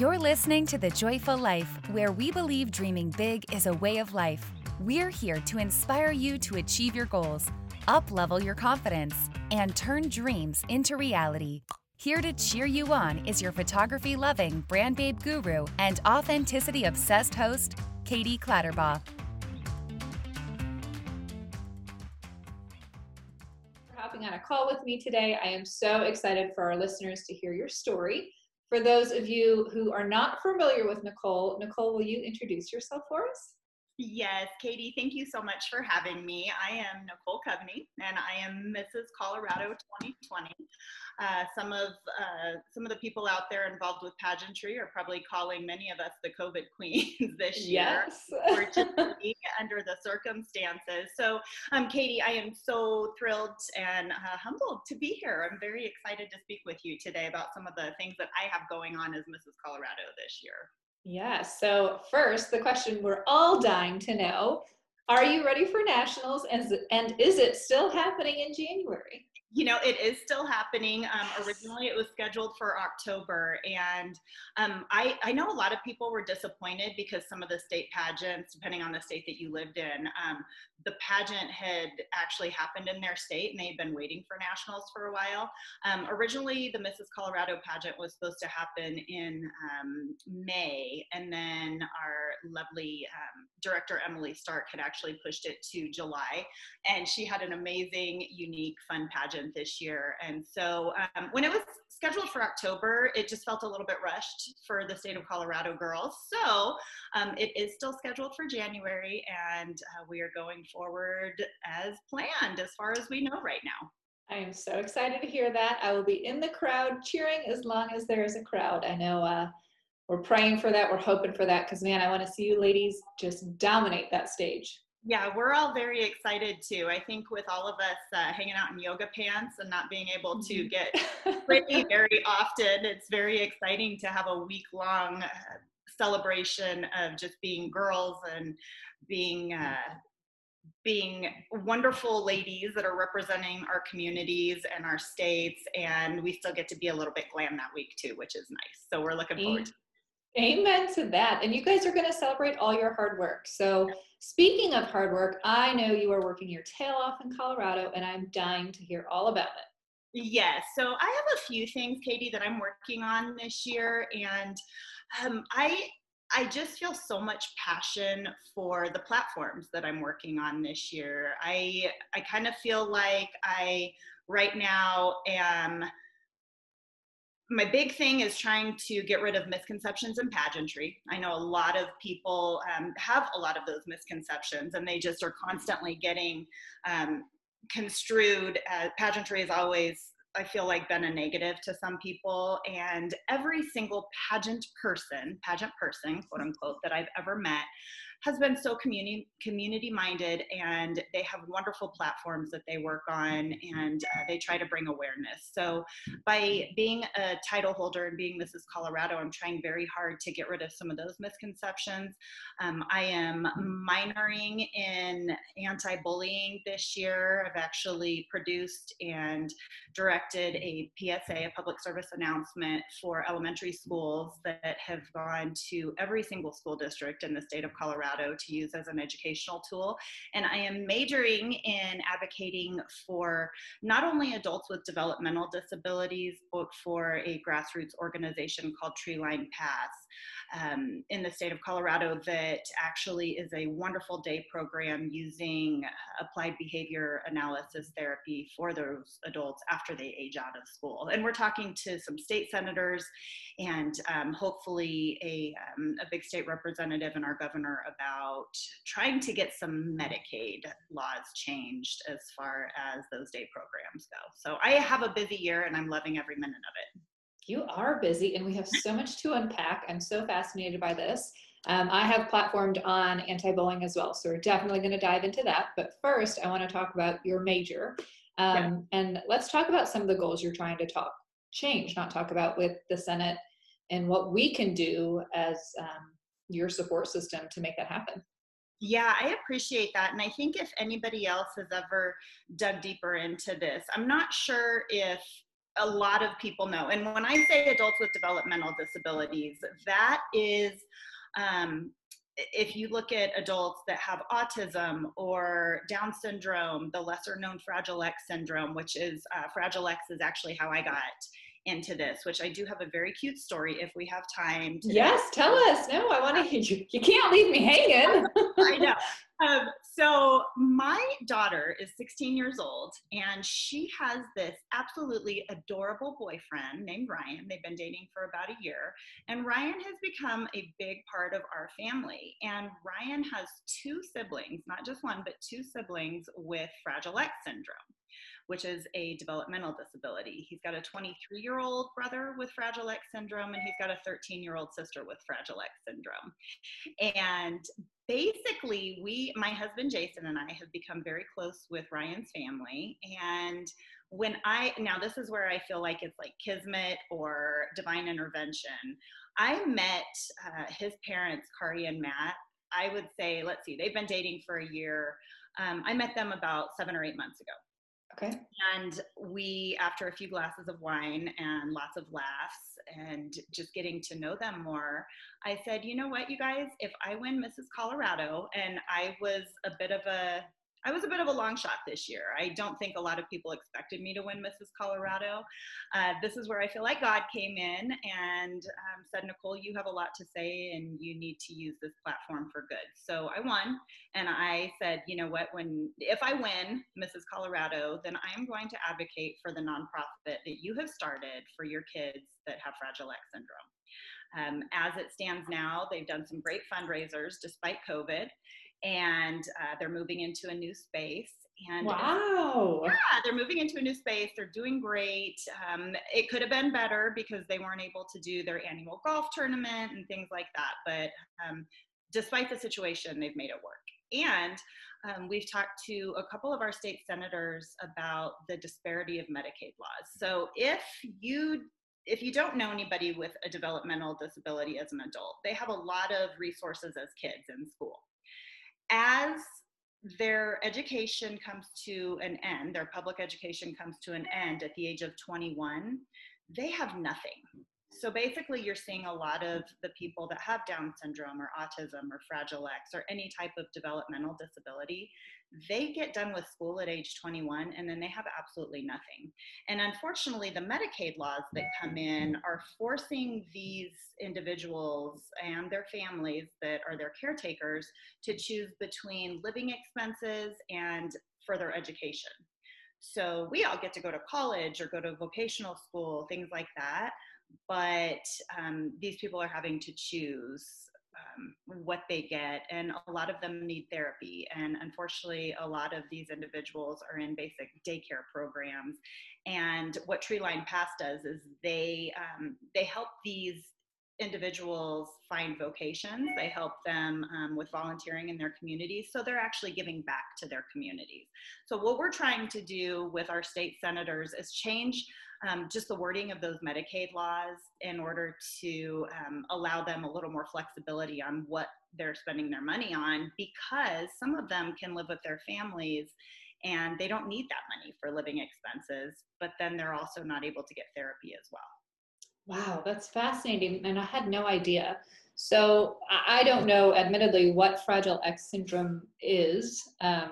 You're listening to The Joyful Life, where we believe dreaming big is a way of life. We're here to inspire you to achieve your goals, up level your confidence, and turn dreams into reality. Here to cheer you on is your photography loving, brand babe guru, and authenticity obsessed host, Katie Clatterbaugh. For hopping on a call with me today. I am so excited for our listeners to hear your story. For those of you who are not familiar with Nicole, Nicole, will you introduce yourself for us? Yes, Katie, thank you so much for having me. I am Nicole Covney, and I am Mrs. Colorado 2020. Uh, some of uh, some of the people out there involved with pageantry are probably calling many of us the COVID queens this year, yes. under the circumstances. So, um, Katie, I am so thrilled and uh, humbled to be here. I'm very excited to speak with you today about some of the things that I have going on as Mrs. Colorado this year. Yeah. So, first, the question we're all dying to know Are you ready for nationals? And, and is it still happening in January? you know, it is still happening. Um, originally, it was scheduled for October, and um, I, I know a lot of people were disappointed because some of the state pageants, depending on the state that you lived in, um, the pageant had actually happened in their state, and they'd been waiting for nationals for a while. Um, originally, the Mrs. Colorado pageant was supposed to happen in um, May, and then our lovely um, director Emily Stark had actually pushed it to July, and she had an amazing, unique, fun pageant this year. And so um, when it was scheduled for October, it just felt a little bit rushed for the state of Colorado girls. So um, it is still scheduled for January, and uh, we are going forward as planned as far as we know right now. I am so excited to hear that. I will be in the crowd cheering as long as there is a crowd. I know uh, we're praying for that. We're hoping for that because, man, I want to see you ladies just dominate that stage. Yeah, we're all very excited too. I think with all of us uh, hanging out in yoga pants and not being able to mm-hmm. get pretty very often, it's very exciting to have a week long uh, celebration of just being girls and being uh, being wonderful ladies that are representing our communities and our states and we still get to be a little bit glam that week too which is nice so we're looking forward to Amen to that. And you guys are going to celebrate all your hard work. So, speaking of hard work, I know you are working your tail off in Colorado, and I'm dying to hear all about it. Yes. So, I have a few things, Katie, that I'm working on this year. And um, I I just feel so much passion for the platforms that I'm working on this year. I I kind of feel like I right now am my big thing is trying to get rid of misconceptions in pageantry. I know a lot of people um, have a lot of those misconceptions, and they just are constantly getting um, construed. As, pageantry is always, I feel like, been a negative to some people, and every single pageant person, pageant person, quote unquote, that I've ever met has been so community community minded and they have wonderful platforms that they work on and uh, they try to bring awareness. So by being a title holder and being mrs colorado i'm trying very hard to get rid of some of those misconceptions. Um, i am minoring in anti-bullying this year. I've actually produced and directed a psa a public service announcement for elementary schools that have gone to every single school district in the state of colorado Colorado to use as an educational tool. And I am majoring in advocating for not only adults with developmental disabilities, but for a grassroots organization called Treeline Paths um, in the state of Colorado that actually is a wonderful day program using applied behavior analysis therapy for those adults after they age out of school. And we're talking to some state senators and um, hopefully a, um, a big state representative and our governor about trying to get some Medicaid laws changed as far as those day programs go. So I have a busy year and I'm loving every minute of it. You are busy, and we have so much to unpack. I'm so fascinated by this. Um, I have platformed on anti bullying as well, so we're definitely going to dive into that. But first, I want to talk about your major. Um, yeah. And let's talk about some of the goals you're trying to talk change, not talk about with the Senate and what we can do as um, your support system to make that happen. Yeah, I appreciate that. And I think if anybody else has ever dug deeper into this, I'm not sure if a lot of people know. And when I say adults with developmental disabilities, that is um, if you look at adults that have autism or Down syndrome, the lesser known Fragile X syndrome, which is uh, Fragile X is actually how I got into this, which I do have a very cute story if we have time. Today. Yes, tell us. No, I want to hear you. You can't leave me hanging. I know. Um, so my daughter is 16 years old and she has this absolutely adorable boyfriend named Ryan. They've been dating for about a year and Ryan has become a big part of our family. And Ryan has two siblings, not just one, but two siblings with Fragile X syndrome which is a developmental disability. He's got a 23 year old brother with Fragile X syndrome, and he's got a 13 year old sister with Fragile X syndrome. And basically, we, my husband Jason and I, have become very close with Ryan's family. And when I, now this is where I feel like it's like kismet or divine intervention. I met uh, his parents, Kari and Matt. I would say, let's see, they've been dating for a year. Um, I met them about seven or eight months ago. Okay. And we, after a few glasses of wine and lots of laughs and just getting to know them more, I said, you know what, you guys, if I win Mrs. Colorado, and I was a bit of a I was a bit of a long shot this year. I don't think a lot of people expected me to win Mrs. Colorado. Uh, this is where I feel like God came in and um, said, Nicole, you have a lot to say and you need to use this platform for good. So I won, and I said, you know what? When if I win Mrs. Colorado, then I am going to advocate for the nonprofit that you have started for your kids that have Fragile X syndrome. Um, as it stands now, they've done some great fundraisers despite COVID and uh, they're moving into a new space. And wow. Yeah, they're moving into a new space. They're doing great. Um, it could have been better because they weren't able to do their annual golf tournament and things like that. But um, despite the situation, they've made it work. And um, we've talked to a couple of our state senators about the disparity of Medicaid laws. So if you if you don't know anybody with a developmental disability as an adult, they have a lot of resources as kids in school as their education comes to an end, their public education comes to an end at the age of 21, they have nothing. So basically, you're seeing a lot of the people that have Down syndrome or autism or Fragile X or any type of developmental disability, they get done with school at age 21 and then they have absolutely nothing. And unfortunately, the Medicaid laws that come in are forcing these individuals and their families that are their caretakers to choose between living expenses and further education. So we all get to go to college or go to vocational school, things like that. But um, these people are having to choose um, what they get, and a lot of them need therapy. And unfortunately, a lot of these individuals are in basic daycare programs. And what Treeline Pass does is they um, they help these individuals find vocations. They help them um, with volunteering in their communities. So they're actually giving back to their communities. So, what we're trying to do with our state senators is change um, just the wording of those Medicaid laws in order to um, allow them a little more flexibility on what they're spending their money on because some of them can live with their families and they don't need that money for living expenses, but then they're also not able to get therapy as well. Wow, that's fascinating. And I had no idea. So I don't know, admittedly, what Fragile X syndrome is. Um,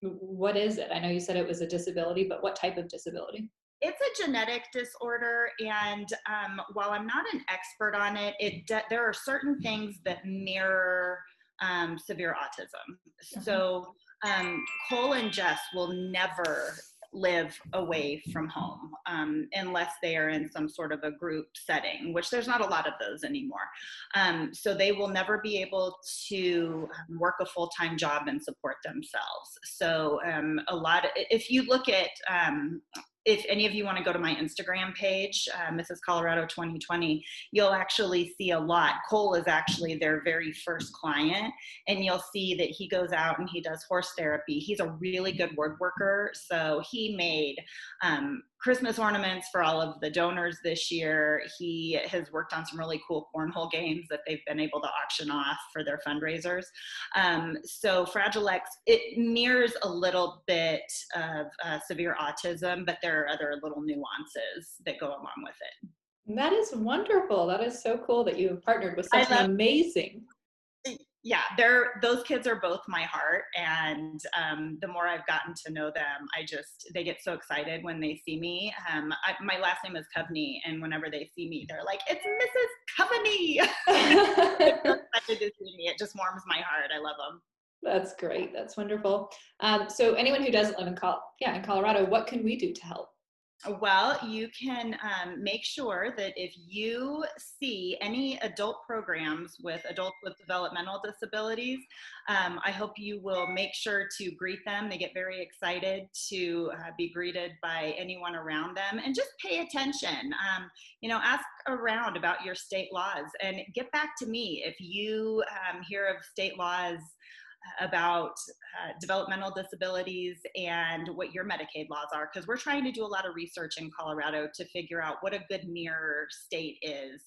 what is it? I know you said it was a disability, but what type of disability? It's a genetic disorder, and um, while I'm not an expert on it, it de- there are certain things that mirror um, severe autism. Mm-hmm. So um, Cole and Jess will never live away from home um, unless they are in some sort of a group setting, which there's not a lot of those anymore. Um, so they will never be able to work a full time job and support themselves. So um, a lot of, if you look at um, if any of you want to go to my Instagram page, uh, Mrs. Colorado 2020, you'll actually see a lot. Cole is actually their very first client, and you'll see that he goes out and he does horse therapy. He's a really good word worker, so he made um, Christmas ornaments for all of the donors this year. He has worked on some really cool cornhole games that they've been able to auction off for their fundraisers. Um, so Fragile X, it mirrors a little bit of uh, severe autism, but there are other little nuances that go along with it. That is wonderful. That is so cool that you have partnered with such an amazing yeah, they're those kids are both my heart, and um, the more I've gotten to know them, I just they get so excited when they see me. Um, I, my last name is Covney, and whenever they see me, they're like, "It's Mrs. Covney!" so excited to see me. It just warms my heart. I love them. That's great. That's wonderful. Um, so, anyone who doesn't live in Col- yeah in Colorado, what can we do to help? Well, you can um, make sure that if you see any adult programs with adults with developmental disabilities, um, I hope you will make sure to greet them. They get very excited to uh, be greeted by anyone around them and just pay attention. Um, you know, ask around about your state laws and get back to me if you um, hear of state laws about uh, developmental disabilities and what your Medicaid laws are, because we're trying to do a lot of research in Colorado to figure out what a good mirror state is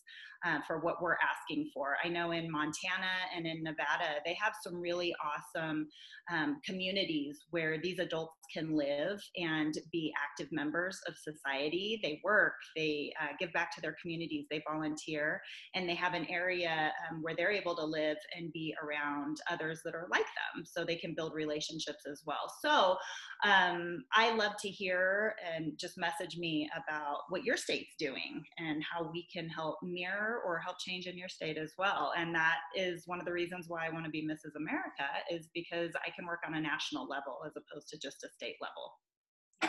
uh, for what we're asking for. I know in Montana and in Nevada, they have some really awesome um, communities where these adults can live and be active members of society. They work, they uh, give back to their communities, they volunteer, and they have an area um, where they're able to live and be around others that are like them so they can build relationships as well. So um, I love to hear and just message me about what your state's doing and how we can help mirror or help change in your state as well. And that is one of the reasons why I want to be Mrs. America is because I can work on a national level as opposed to just a state level.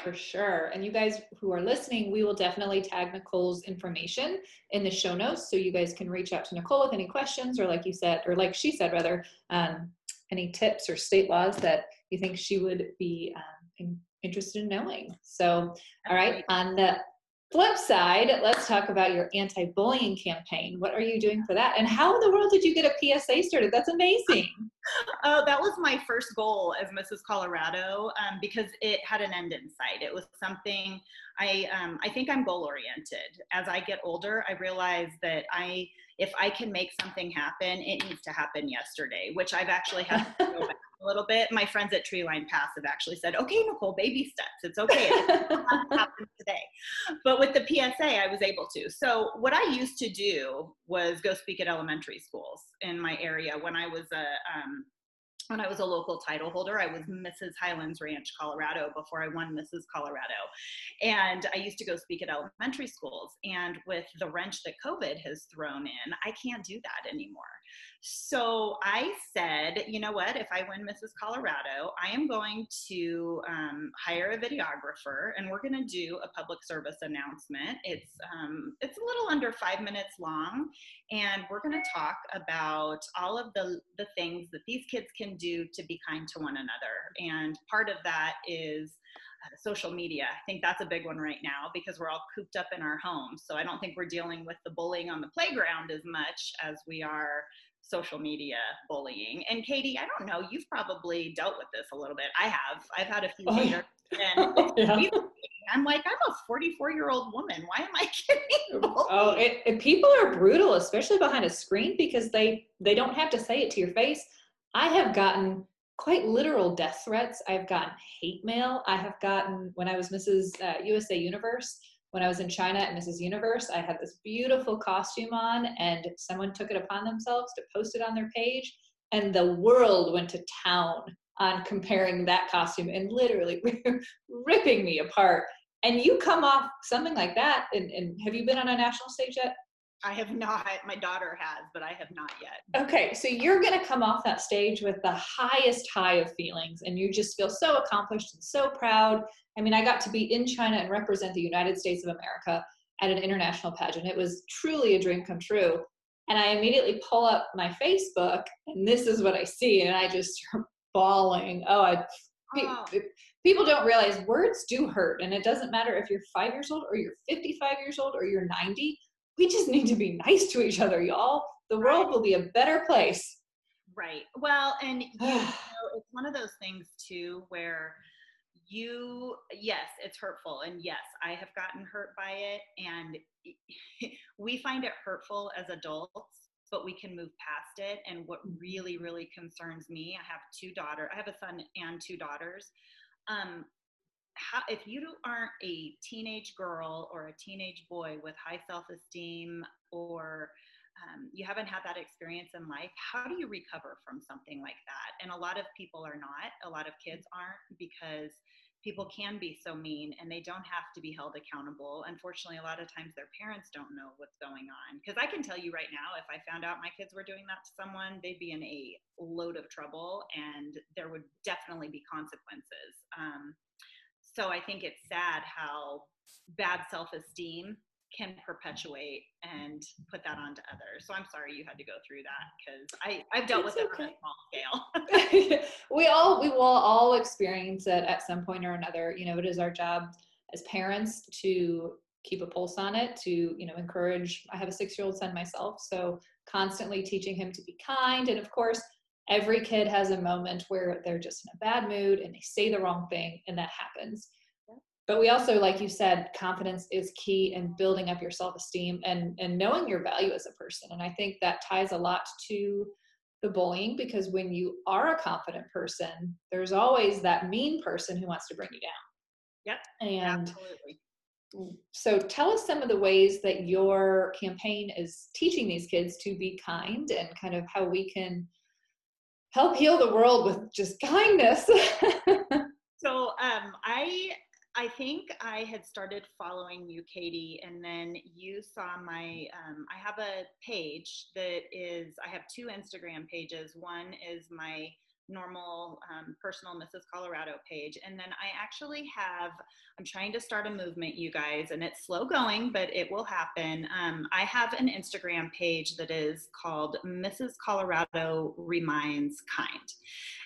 For sure. And you guys who are listening, we will definitely tag Nicole's information in the show notes so you guys can reach out to Nicole with any questions or, like you said, or like she said, rather, um, any tips or state laws that you think she would be um, interested in knowing. So, all right, on the flip side, let's talk about your anti bullying campaign. What are you doing for that? And how in the world did you get a PSA started? That's amazing. Oh, that was my first goal as Mrs. Colorado um, because it had an end in sight. It was something I, um, I think I'm goal oriented. As I get older, I realize that I, if I can make something happen, it needs to happen yesterday, which I've actually had to go back a little bit. My friends at Treeline Pass have actually said, okay, Nicole, baby steps. It's okay. It happen today. But with the PSA, I was able to. So what I used to do was go speak at elementary schools in my area when I was a, um, when I was a local title holder. I was Mrs. Highlands Ranch, Colorado, before I won Mrs. Colorado. And I used to go speak at elementary schools. And with the wrench that COVID has thrown in, I can't do that anymore. So I said, you know what? If I win Mrs. Colorado, I am going to um, hire a videographer, and we're going to do a public service announcement. It's um, it's a little under five minutes long, and we're going to talk about all of the the things that these kids can do to be kind to one another. And part of that is uh, social media. I think that's a big one right now because we're all cooped up in our homes. So I don't think we're dealing with the bullying on the playground as much as we are social media bullying. And Katie, I don't know, you've probably dealt with this a little bit. I have. I've had a few oh, haters. And yeah. I'm like, I'm a 44 year old woman. Why am I getting bullied? Oh, it, it, people are brutal, especially behind a screen, because they they don't have to say it to your face. I have gotten quite literal death threats. I've gotten hate mail. I have gotten when I was Mrs. Uh, USA Universe when I was in China at Mrs. Universe, I had this beautiful costume on, and someone took it upon themselves to post it on their page, and the world went to town on comparing that costume and literally ripping me apart. And you come off something like that, and, and have you been on a national stage yet? I have not. My daughter has, but I have not yet. Okay, so you're going to come off that stage with the highest high of feelings, and you just feel so accomplished and so proud. I mean, I got to be in China and represent the United States of America at an international pageant. It was truly a dream come true. And I immediately pull up my Facebook, and this is what I see, and I just start bawling. Oh, I. Oh. People don't realize words do hurt, and it doesn't matter if you're five years old or you're 55 years old or you're 90 we just need to be nice to each other, y'all. The right. world will be a better place. Right. Well, and you know, it's one of those things too where you yes it's hurtful and yes i have gotten hurt by it and we find it hurtful as adults but we can move past it and what really really concerns me i have two daughters i have a son and two daughters um, how, if you aren't a teenage girl or a teenage boy with high self-esteem or um, you haven't had that experience in life how do you recover from something like that and a lot of people are not a lot of kids aren't because people can be so mean and they don't have to be held accountable. Unfortunately, a lot of times their parents don't know what's going on. Because I can tell you right now, if I found out my kids were doing that to someone, they'd be in a load of trouble and there would definitely be consequences. Um, so I think it's sad how bad self esteem can perpetuate and put that onto others. So I'm sorry you had to go through that because I I've dealt it's with it on a small scale. we all we will all experience it at some point or another. You know, it is our job as parents to keep a pulse on it, to you know encourage. I have a six year old son myself, so constantly teaching him to be kind, and of course. Every kid has a moment where they're just in a bad mood and they say the wrong thing, and that happens. But we also like you said confidence is key in building up your self-esteem and and knowing your value as a person. And i think that ties a lot to the bullying because when you are a confident person there's always that mean person who wants to bring you down. Yep. And absolutely. so tell us some of the ways that your campaign is teaching these kids to be kind and kind of how we can help heal the world with just kindness so um, i I think I had started following you, Katie, and then you saw my. Um, I have a page that is. I have two Instagram pages. One is my normal um, personal Mrs. Colorado page. And then I actually have, I'm trying to start a movement, you guys, and it's slow going, but it will happen. Um, I have an Instagram page that is called Mrs. Colorado Reminds Kind.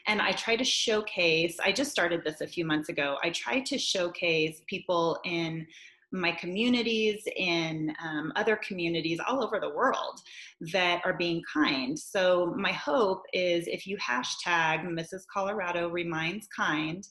And I try to showcase, I just started this a few months ago. I try to showcase people in my communities, in um, other communities all over the world that are being kind. So, my hope is if you hashtag Mrs. Colorado Reminds Kind,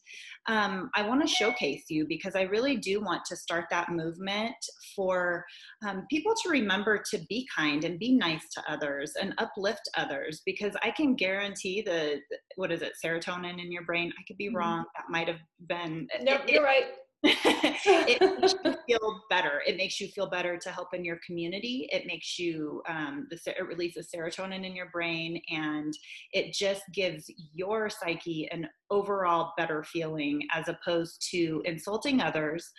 um, I want to showcase you because I really do want to start that movement for um, people to remember to be kind and be nice to others and uplift others because I can guarantee the what is it serotonin in your brain. I could be mm-hmm. wrong. That might have been. No, you're right it makes you feel better. It makes you feel better to help in your community. It makes you, um, the, it releases serotonin in your brain and it just gives your psyche an overall better feeling as opposed to insulting others.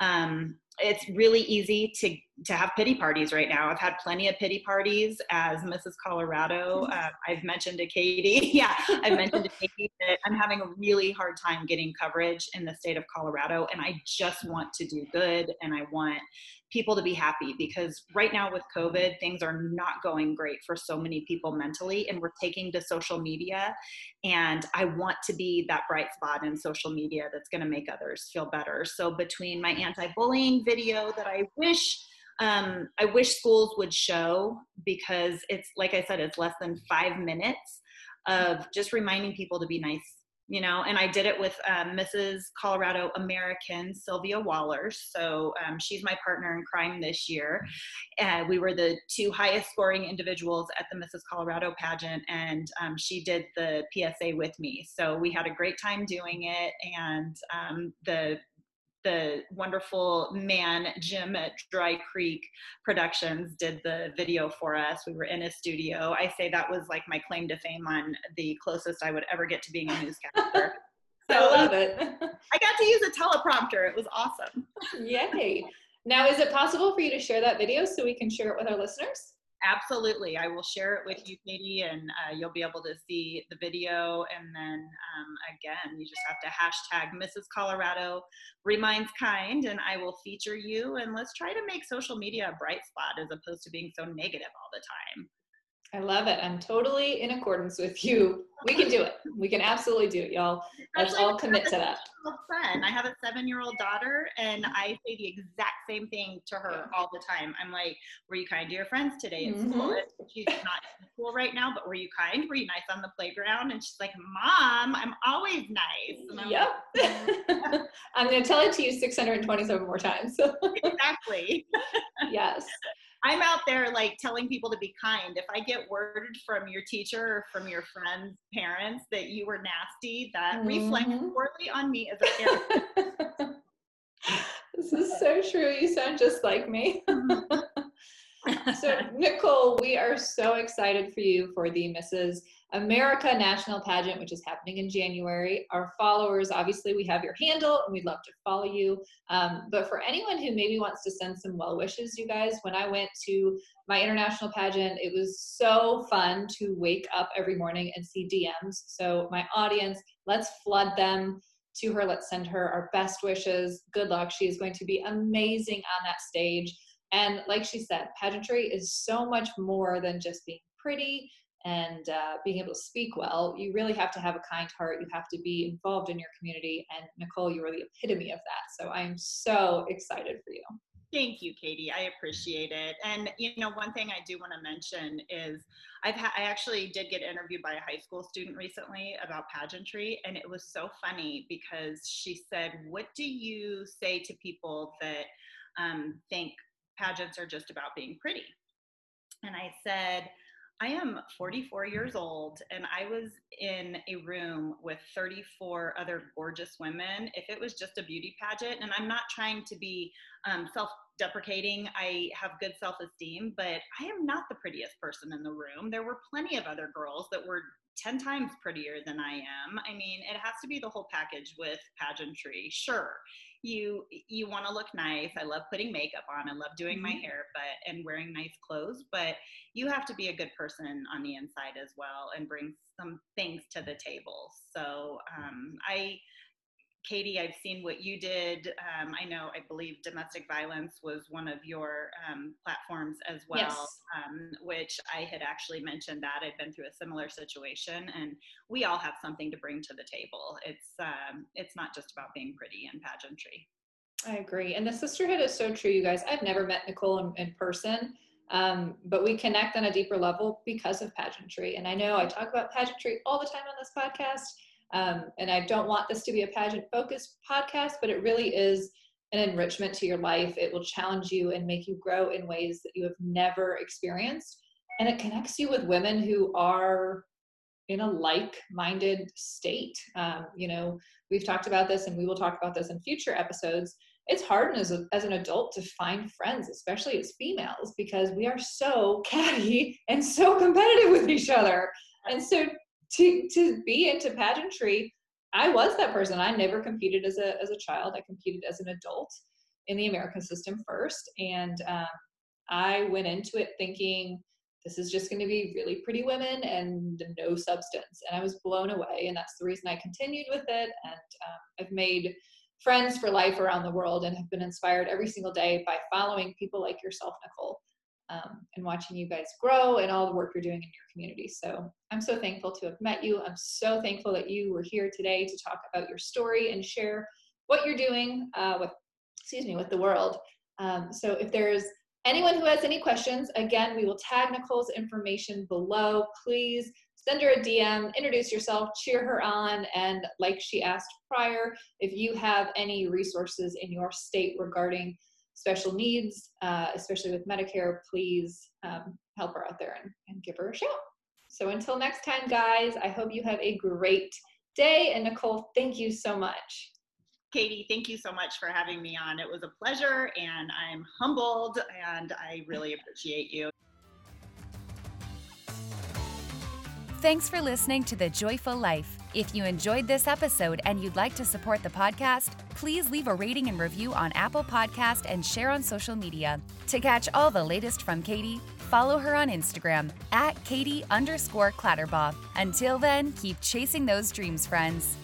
Um, it's really easy to to have pity parties right now. I've had plenty of pity parties as Mrs. Colorado. Uh, I've mentioned to Katie, yeah, I've mentioned to Katie that I'm having a really hard time getting coverage in the state of Colorado, and I just want to do good, and I want people to be happy because right now with COVID, things are not going great for so many people mentally, and we're taking to social media. And I want to be that bright spot in social media that's going to make others feel better. So, between my anti bullying video that I wish um, I wish schools would show because it's like I said, it's less than five minutes of just reminding people to be nice you know, and I did it with um, Mrs. Colorado American, Sylvia Waller. So um, she's my partner in crime this year. Uh, we were the two highest scoring individuals at the Mrs. Colorado pageant, and um, she did the PSA with me. So we had a great time doing it, and um, the the wonderful man Jim at Dry Creek Productions did the video for us. We were in a studio. I say that was like my claim to fame on the closest I would ever get to being a newscaster. So, I love it. I got to use a teleprompter. It was awesome. Yay. Now, is it possible for you to share that video so we can share it with our listeners? Absolutely. I will share it with you, Katie, and uh, you'll be able to see the video. And then um, again, you just have to hashtag Mrs. Colorado reminds kind, and I will feature you. And let's try to make social media a bright spot as opposed to being so negative all the time. I love it. I'm totally in accordance with you. We can do it. We can absolutely do it, y'all. Let's all commit to that. Fun. I have a seven-year-old daughter, and I say the exact same thing to her all the time. I'm like, "Were you kind to your friends today at mm-hmm. school?" She's not in school right now, but were you kind? Were you nice on the playground? And she's like, "Mom, I'm always nice." And I'm yep. Like, I'm going to tell it to you 627 more times. exactly. yes. I'm out there like telling people to be kind. If I get word from your teacher or from your friends' parents that you were nasty, that mm-hmm. reflects poorly on me as a parent. this is so true. You sound just like me. So, Nicole, we are so excited for you for the Mrs. America National Pageant, which is happening in January. Our followers, obviously, we have your handle and we'd love to follow you. Um, but for anyone who maybe wants to send some well wishes, you guys, when I went to my international pageant, it was so fun to wake up every morning and see DMs. So, my audience, let's flood them to her. Let's send her our best wishes. Good luck. She is going to be amazing on that stage. And like she said, pageantry is so much more than just being pretty and uh, being able to speak well. You really have to have a kind heart. You have to be involved in your community. And Nicole, you are the epitome of that. So I'm so excited for you. Thank you, Katie. I appreciate it. And you know, one thing I do want to mention is I've ha- I actually did get interviewed by a high school student recently about pageantry, and it was so funny because she said, "What do you say to people that um, think pageants are just about being pretty. And I said, I am 44 years old and I was in a room with 34 other gorgeous women. If it was just a beauty pageant, and I'm not trying to be um, self deprecating, I have good self esteem, but I am not the prettiest person in the room. There were plenty of other girls that were 10 times prettier than I am. I mean, it has to be the whole package with pageantry. Sure, you you want to look nice i love putting makeup on i love doing my mm-hmm. hair but and wearing nice clothes but you have to be a good person on the inside as well and bring some things to the table so um, i Katie, I've seen what you did. Um, I know, I believe domestic violence was one of your um, platforms as well, yes. um, which I had actually mentioned that I'd been through a similar situation, and we all have something to bring to the table. It's um, it's not just about being pretty and pageantry. I agree, and the sisterhood is so true, you guys. I've never met Nicole in, in person. Um, but we connect on a deeper level because of pageantry. And I know I talk about pageantry all the time on this podcast, um, and I don't want this to be a pageant focused podcast, but it really is an enrichment to your life. It will challenge you and make you grow in ways that you have never experienced. And it connects you with women who are in a like minded state. Um, you know, we've talked about this and we will talk about this in future episodes. It's hard as, a, as an adult to find friends, especially as females, because we are so catty and so competitive with each other. And so to to be into pageantry i was that person. I never competed as a as a child. I competed as an adult in the american system first. And um, i went into it thinking this is just going to be really pretty women and no substance. And i was blown away. And that's the reason i continued with it. And um, i've made friends for life around the world and have been inspired every single day by following people like yourself nicole um, and watching you guys grow and all the work you're doing in your community. So I'm so thankful to have met you. I'm so thankful that you were here today to talk about your story and share what you're doing uh, with, excuse me, with the world. Um, so if there's anyone who has any questions, again, we will tag Nicole's information below. Please send her a DM, introduce yourself, cheer her on, and like she asked prior, if you have any resources in your state regarding special needs, uh, especially with Medicare, please um, help her out there and, and give her a shout. So until next time, guys, I hope you have a great day. And Nicole, thank you so much. Katie, thank you so much for having me on. It was a pleasure, and I'm humbled, and I really appreciate you. Thanks for listening to The Joyful Life. If you enjoyed this episode and you'd like to support the podcast, please leave a rating and review on Apple Podcast and share on social media. To catch all the latest from Katie, follow her on Instagram at Katie underscore Clatterbaugh. Until then, keep chasing those dreams, friends.